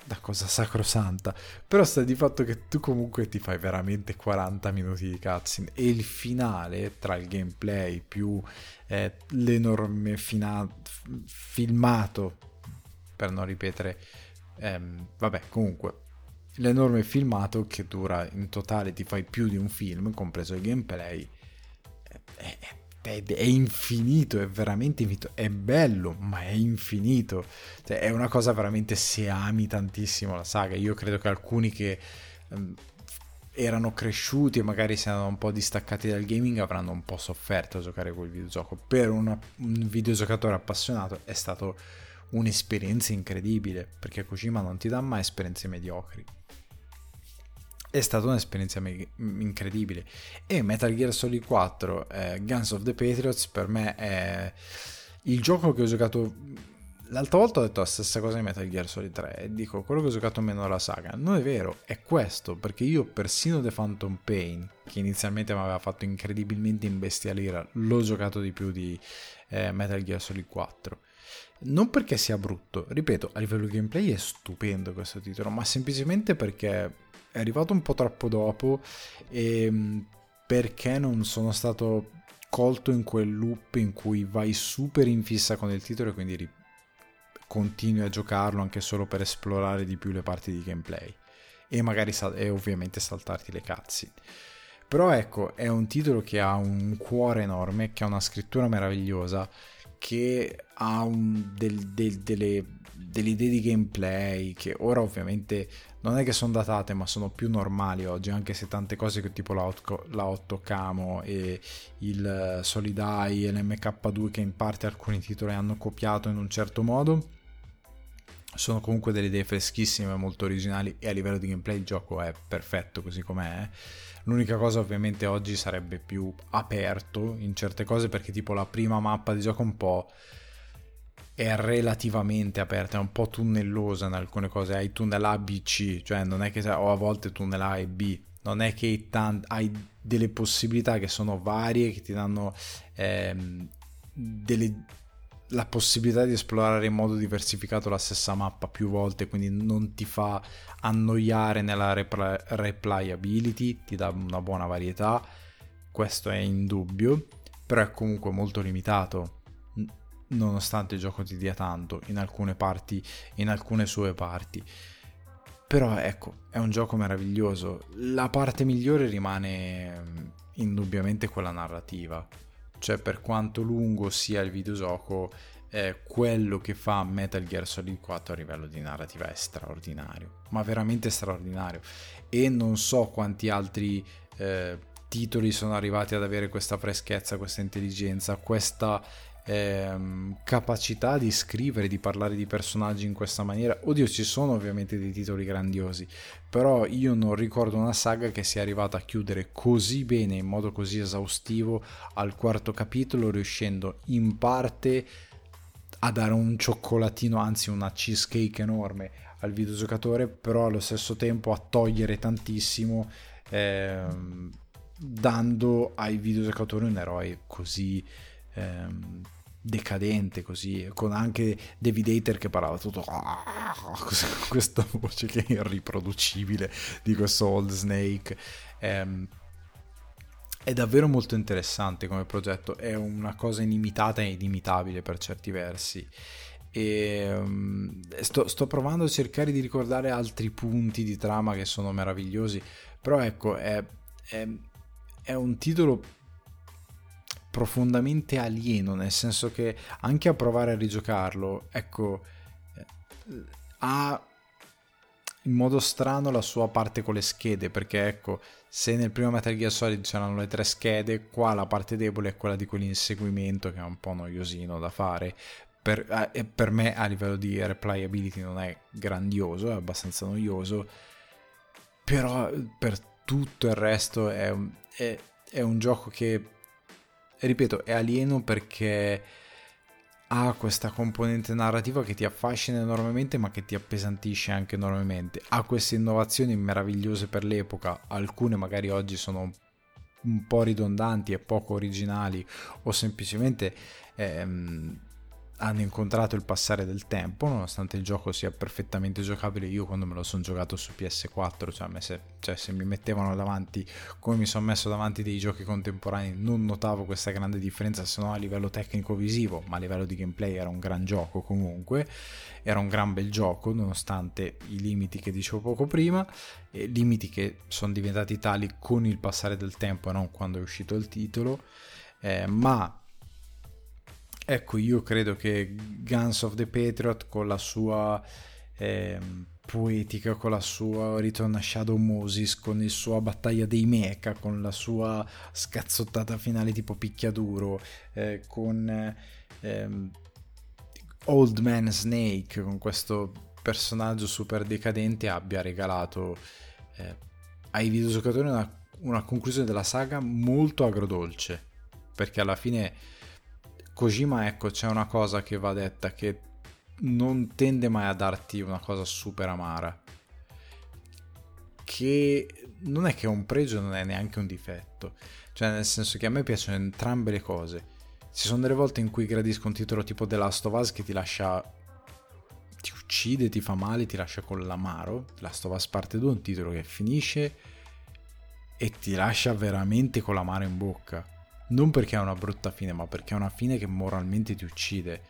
da cosa sacrosanta. Però sta di fatto che tu comunque ti fai veramente 40 minuti di cutscene e il finale tra il gameplay più eh, l'enorme fina- filmato, per non ripetere, ehm, vabbè comunque l'enorme filmato che dura in totale ti fai più di un film, compreso il gameplay, è, è è, è, infinito, è veramente infinito, è bello, ma è infinito. Cioè, è una cosa veramente se ami tantissimo la saga. Io credo che alcuni che um, erano cresciuti e magari si erano un po' distaccati dal gaming avranno un po' sofferto a giocare quel videogioco. Per una, un videogiocatore appassionato è stato un'esperienza incredibile, perché Kojima non ti dà mai esperienze mediocri è stata un'esperienza incredibile. E Metal Gear Solid 4 eh, Guns of the Patriots per me è il gioco che ho giocato l'altra volta ho detto la stessa cosa di Metal Gear Solid 3 e dico quello che ho giocato meno della saga. Non è vero è questo perché io persino The Phantom Pain che inizialmente mi aveva fatto incredibilmente imbestialire l'ho giocato di più di eh, Metal Gear Solid 4 non perché sia brutto, ripeto, a livello gameplay è stupendo questo titolo, ma semplicemente perché è arrivato un po' troppo dopo e ehm, perché non sono stato colto in quel loop in cui vai super in fissa con il titolo e quindi ri- continui a giocarlo anche solo per esplorare di più le parti di gameplay e magari sal- e ovviamente saltarti le cazzi. Però ecco, è un titolo che ha un cuore enorme, che ha una scrittura meravigliosa, che ha un, del, del, delle, delle idee di gameplay che ora ovviamente non è che sono datate ma sono più normali oggi anche se tante cose tipo la 8, la 8 Camo e il Solid Eye e l'MK2 che in parte alcuni titoli hanno copiato in un certo modo sono comunque delle idee freschissime molto originali e a livello di gameplay il gioco è perfetto così com'è. L'unica cosa ovviamente oggi sarebbe più aperto in certe cose perché tipo la prima mappa di gioco un po' è relativamente aperta, è un po' tunnellosa in alcune cose, hai tunnel A, B, C, cioè non è che o a volte tunnel A e B, non è che hai delle possibilità che sono varie, che ti danno ehm, delle, la possibilità di esplorare in modo diversificato la stessa mappa più volte, quindi non ti fa annoiare nella repl- replayability, ti dà una buona varietà, questo è indubbio, però è comunque molto limitato nonostante il gioco ti dia tanto in alcune parti, in alcune sue parti. Però ecco, è un gioco meraviglioso. La parte migliore rimane mm, indubbiamente quella narrativa. Cioè, per quanto lungo sia il videogioco, eh, quello che fa Metal Gear Solid 4 a livello di narrativa è straordinario, ma veramente straordinario. E non so quanti altri eh, titoli sono arrivati ad avere questa freschezza, questa intelligenza, questa ehm, capacità di scrivere, di parlare di personaggi in questa maniera. Oddio, ci sono ovviamente dei titoli grandiosi, però io non ricordo una saga che sia arrivata a chiudere così bene, in modo così esaustivo, al quarto capitolo, riuscendo in parte a dare un cioccolatino, anzi una cheesecake enorme al videogiocatore, però allo stesso tempo a togliere tantissimo. Ehm, dando ai videogiocatori un eroe così ehm, decadente così, con anche David Hater che parlava tutto con questa voce che è irriproducibile di questo Old Snake. Ehm, è davvero molto interessante come progetto, è una cosa inimitata e inimitabile per certi versi. E um, sto, sto, provando a cercare di ricordare altri punti di trama che sono meravigliosi, però ecco, è, è, è un titolo profondamente alieno, nel senso che anche a provare a rigiocarlo, ecco, eh, ha in modo strano la sua parte con le schede, perché ecco, se nel primo Metal Gear Solid c'erano le tre schede, qua la parte debole è quella di quell'inseguimento che è un po' noiosino da fare. Per, eh, per me a livello di replayability non è grandioso, è abbastanza noioso, però per tutto il resto è, è, è un gioco che ripeto, è alieno perché ha questa componente narrativa che ti affascina enormemente ma che ti appesantisce anche enormemente. Ha queste innovazioni meravigliose per l'epoca, alcune magari oggi sono un po' ridondanti e poco originali o semplicemente ehm, hanno incontrato il passare del tempo, nonostante il gioco sia perfettamente giocabile. Io quando me lo sono giocato su PS4, cioè, se, cioè se mi mettevano davanti, come mi sono messo davanti dei giochi contemporanei, non notavo questa grande differenza, se no a livello tecnico-visivo, ma a livello di gameplay era un gran gioco comunque, era un gran bel gioco, nonostante i limiti che dicevo poco prima, limiti che sono diventati tali con il passare del tempo e non quando è uscito il titolo. Eh, ma Ecco, io credo che Guns of the Patriot con la sua eh, poetica, con la sua ritorno a Shadow Moses, con la sua battaglia dei mecha, con la sua scazzottata finale tipo picchiaduro, eh, con eh, Old Man Snake, con questo personaggio super decadente, abbia regalato eh, ai videogiocatori una, una conclusione della saga molto agrodolce, perché alla fine Kojima, ecco, c'è una cosa che va detta che non tende mai a darti una cosa super amara. Che non è che è un pregio, non è neanche un difetto. Cioè, nel senso che a me piacciono entrambe le cose. Ci sono delle volte in cui gradisco un titolo tipo The Last of Us che ti lascia. ti uccide, ti fa male, ti lascia con l'amaro. The Last of Us parte 2 è un titolo che finisce e ti lascia veramente con l'amaro in bocca non perché è una brutta fine, ma perché è una fine che moralmente ti uccide.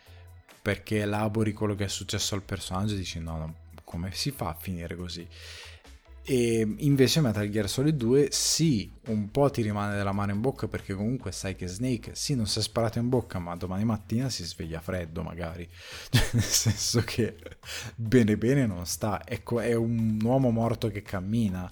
Perché elabori quello che è successo al personaggio e dici no, no, come si fa a finire così? E invece Metal Gear Solid 2 sì, un po' ti rimane della mano in bocca perché comunque sai che Snake sì non si è sparato in bocca ma domani mattina si sveglia freddo magari. Cioè, nel senso che bene bene non sta. Ecco, è un uomo morto che cammina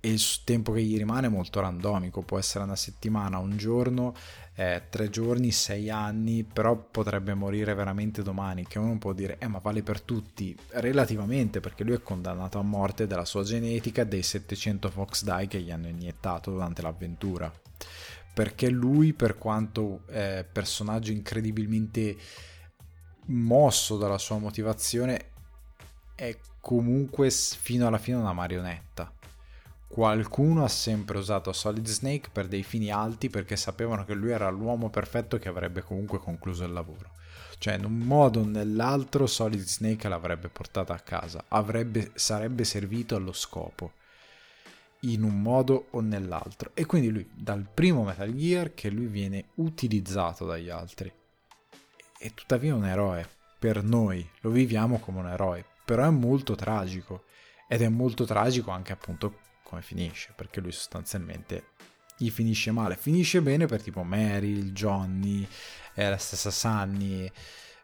e il tempo che gli rimane è molto randomico, può essere una settimana, un giorno, eh, tre giorni, sei anni, però potrebbe morire veramente domani, che uno può dire, eh ma vale per tutti, relativamente, perché lui è condannato a morte della sua genetica dei 700 Fox Die che gli hanno iniettato durante l'avventura. Perché lui, per quanto eh, personaggio incredibilmente mosso dalla sua motivazione, è comunque fino alla fine una marionetta. Qualcuno ha sempre usato Solid Snake per dei fini alti perché sapevano che lui era l'uomo perfetto che avrebbe comunque concluso il lavoro. Cioè, in un modo o nell'altro, Solid Snake l'avrebbe portata a casa, avrebbe, sarebbe servito allo scopo in un modo o nell'altro. E quindi lui, dal primo Metal Gear, che lui viene utilizzato dagli altri. E tuttavia è un eroe. Per noi lo viviamo come un eroe, però è molto tragico. Ed è molto tragico anche appunto come finisce, perché lui sostanzialmente gli finisce male. Finisce bene per tipo Meryl, Johnny, eh, la stessa Sunny.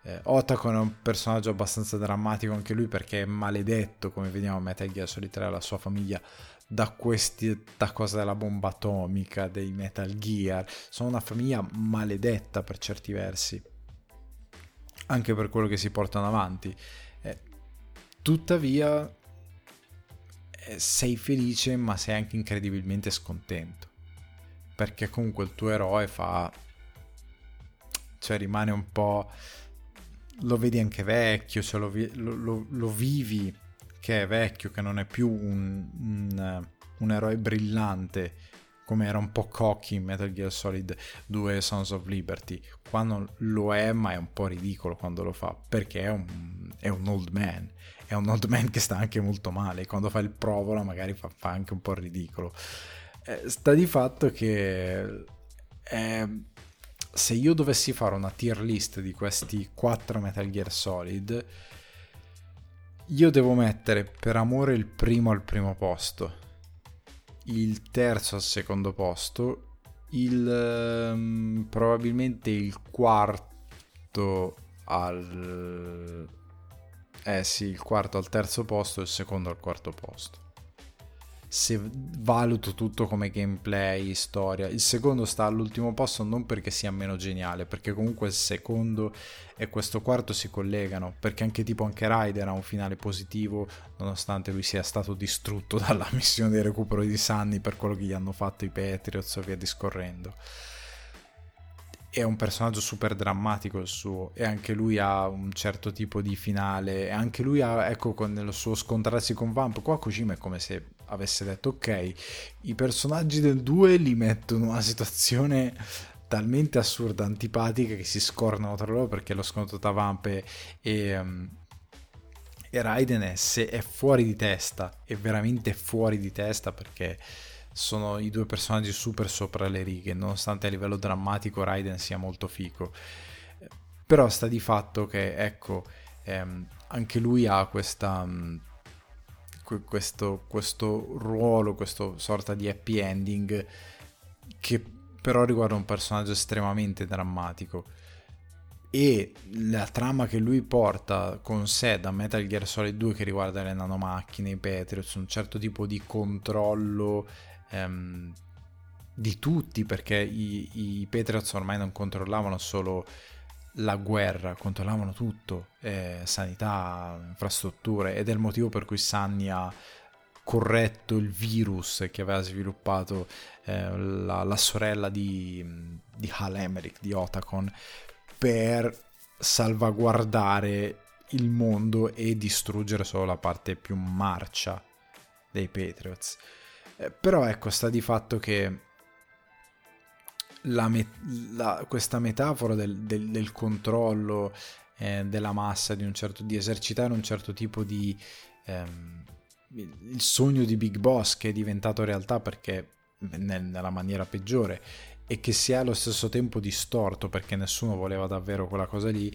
Eh, Otacon è un personaggio abbastanza drammatico anche lui perché è maledetto, come vediamo a Metal Gear Solid 3, la sua famiglia da questa cosa della bomba atomica, dei Metal Gear. Sono una famiglia maledetta per certi versi, anche per quello che si portano avanti. Eh, tuttavia sei felice ma sei anche incredibilmente scontento. Perché comunque il tuo eroe fa cioè rimane un po' lo vedi anche vecchio cioè lo, lo, lo vivi che è vecchio che non è più un, un, un eroe brillante come era un po' cocky in Metal Gear Solid 2 Sons of Liberty. Qua non lo è ma è un po' ridicolo quando lo fa perché è un, è un old man è un old man che sta anche molto male. Quando fa il provola magari fa, fa anche un po' ridicolo. Eh, sta di fatto che eh, se io dovessi fare una tier list di questi 4 Metal Gear Solid, io devo mettere per amore il primo al primo posto, il terzo al secondo posto, il, um, probabilmente il quarto al eh sì, il quarto al terzo posto e il secondo al quarto posto. Se valuto tutto come gameplay, storia, il secondo sta all'ultimo posto non perché sia meno geniale, perché comunque il secondo e questo quarto si collegano, perché anche tipo anche Ryder ha un finale positivo, nonostante lui sia stato distrutto dalla missione di recupero di Sunny per quello che gli hanno fatto i Patriots e via discorrendo è un personaggio super drammatico il suo e anche lui ha un certo tipo di finale e anche lui ha ecco con il suo scontrarsi con Vamp qua Kojima è come se avesse detto ok i personaggi del 2 li mettono in una situazione talmente assurda antipatica che si scornano tra loro perché lo scontro tra Vamp e, e, um, e Raiden è, se è fuori di testa è veramente fuori di testa perché sono i due personaggi super sopra le righe, nonostante a livello drammatico Raiden sia molto fico. Però sta di fatto che, ecco, ehm, anche lui ha questa, mh, mm, questo, questo ruolo, questa sorta di happy ending che però riguarda un personaggio estremamente drammatico e la trama che lui porta con sé da Metal Gear Solid 2 che riguarda le nanomacchine, i Patriots, un certo tipo di controllo ehm, di tutti perché i, i Patriots ormai non controllavano solo la guerra, controllavano tutto, eh, sanità, infrastrutture ed è il motivo per cui Sunny ha corretto il virus che aveva sviluppato eh, la, la, sorella di, di Hal Emmerich, di Otacon, per salvaguardare il mondo e distruggere solo la parte più marcia dei Patriots. Eh, però ecco, sta di fatto che la met- la, questa metafora del, del, del controllo eh, della massa, di, certo, di esercitare un certo tipo di... Ehm, il sogno di Big Boss che è diventato realtà perché nel, nella maniera peggiore e che si è allo stesso tempo distorto perché nessuno voleva davvero quella cosa lì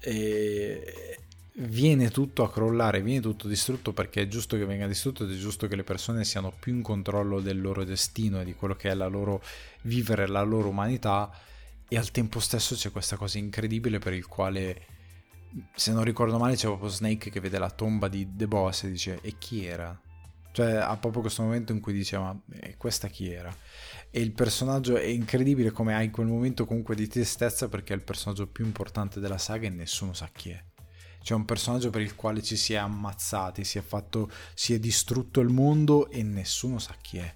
e, viene tutto a crollare, viene tutto distrutto perché è giusto che venga distrutto ed è giusto che le persone siano più in controllo del loro destino e di quello che è la loro vivere la loro umanità e al tempo stesso c'è questa cosa incredibile per il quale se non ricordo male c'è proprio Snake che vede la tomba di The Boss e dice e chi era? Cioè ha proprio questo momento in cui dice ma e questa chi era? E il personaggio è incredibile come hai quel momento comunque di tristezza perché è il personaggio più importante della saga e nessuno sa chi è c'è un personaggio per il quale ci si è ammazzati, si è fatto, si è distrutto il mondo e nessuno sa chi è.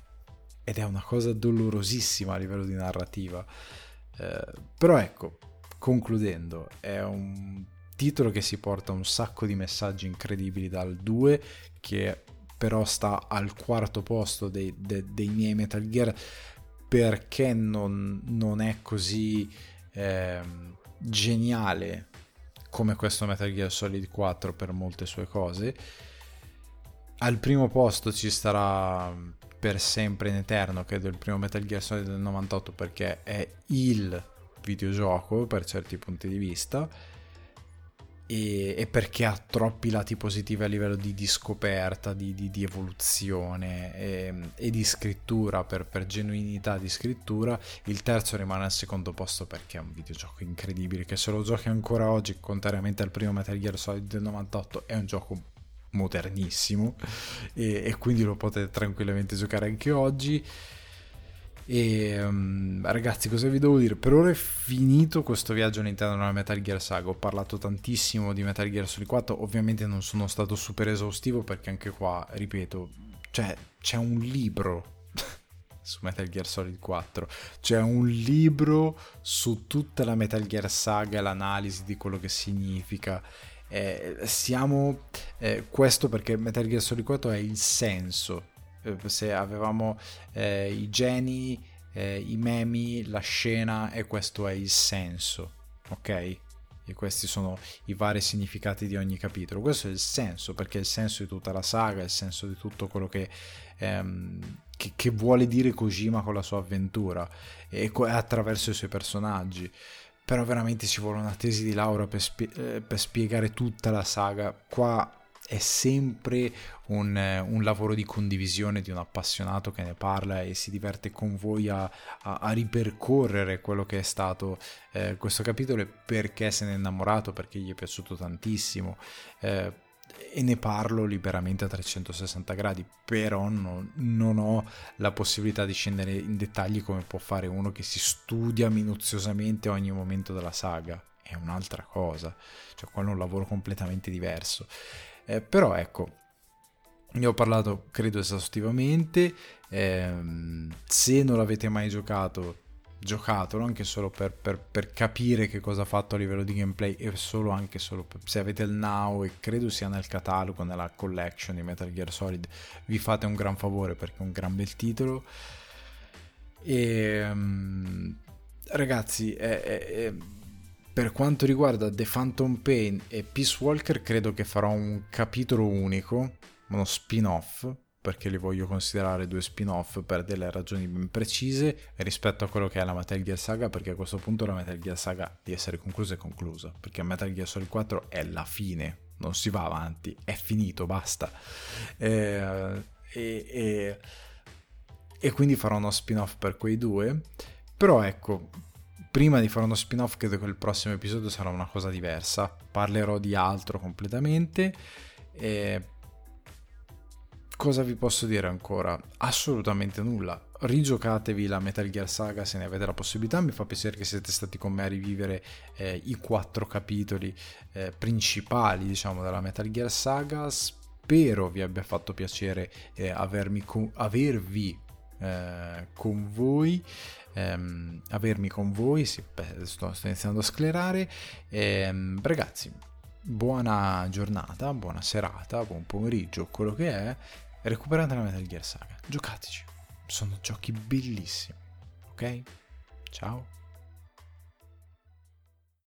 Ed è una cosa dolorosissima a livello di narrativa. Eh, però ecco, concludendo, è un titolo che si porta un sacco di messaggi incredibili dal 2 che però sta al quarto posto dei, dei, dei miei Metal Gear perché non, non è così eh, geniale come questo Metal Gear Solid 4 per molte sue cose. Al primo posto ci starà per sempre in eterno, credo, il primo Metal Gear Solid del 98 perché è il videogioco per certi punti di vista e, e, perché ha troppi lati positivi a livello di, di scoperta, di, di, di evoluzione e, e, di scrittura, per, per, genuinità di scrittura. Il terzo rimane al secondo posto perché è un videogioco incredibile che se lo giochi ancora oggi, contrariamente al primo Metal Gear Solid del 98, è un gioco modernissimo e, e quindi lo potete tranquillamente giocare anche oggi. E um, ragazzi, cosa vi devo dire? Per ora è finito questo viaggio all'interno della Metal Gear Saga. Ho parlato tantissimo di Metal Gear Solid 4. Ovviamente non sono stato super esaustivo perché anche qua, ripeto, cioè, c'è un libro su Metal Gear Solid 4. C'è un libro su tutta la Metal Gear Saga l'analisi di quello che significa. Eh, siamo eh, questo perché Metal Gear Solid 4 è il senso se avevamo eh, i geni, eh, i memi, la scena e questo è il senso, ok? E questi sono i vari significati di ogni capitolo. Questo è il senso, perché è il senso di tutta la saga, è il senso di tutto quello che, ehm, che, che vuole dire Kojima con la sua avventura e attraverso i suoi personaggi però veramente ci vuole una tesi di laurea per, spie- eh, per, spiegare tutta la saga. Qua è sempre un, un, lavoro di condivisione di un appassionato che ne parla e si diverte con voi a, a, a ripercorrere quello che è stato eh, questo capitolo e perché se n'è innamorato, perché gli è piaciuto tantissimo. Eh, e ne parlo liberamente a 360 gradi, però non, non, ho la possibilità di scendere in dettagli come può fare uno che si studia minuziosamente ogni momento della saga. È un'altra cosa, cioè quello è un lavoro completamente diverso. Eh, però ecco, ne ho parlato credo esaustivamente, ehm, se non l'avete mai giocato giocatelo anche solo per, per, per, capire che cosa ha fatto a livello di gameplay e solo anche solo per, se avete il now e credo sia nel catalogo nella collection di Metal Gear Solid vi fate un gran favore perché è un gran bel titolo. E um, ragazzi è, è, è per quanto riguarda The Phantom Pain e Peace Walker, credo che farò un capitolo unico, uno spin-off, perché li voglio considerare due spin-off per delle ragioni ben precise rispetto a quello che è la Metal Gear Saga, perché a questo punto la Metal Gear Saga di essere conclusa è conclusa, perché Metal Gear Solid 4 è la fine, non si va avanti, è finito, basta. Eh, e, e, e quindi farò uno spin-off per quei due. Però ecco, prima di fare uno spin-off credo che il prossimo episodio sarà una cosa diversa. Parlerò di altro completamente. E... Cosa vi posso dire ancora? Assolutamente nulla. Rigiocatevi la Metal Gear Saga se ne avete la possibilità. Mi fa piacere che siete stati con me a rivivere eh, i quattro capitoli eh, principali, diciamo, della Metal Gear Saga. Spero vi abbia fatto piacere eh, avermi co- avervi eh, con voi ehm, avermi con voi, sì, beh, sto, sto, iniziando a sclerare. Ehm, ragazzi, buona giornata, buona serata, buon pomeriggio, quello che è. Recuperate la Metal Gear Saga, giocateci, sono giochi bellissimi, ok? Ciao.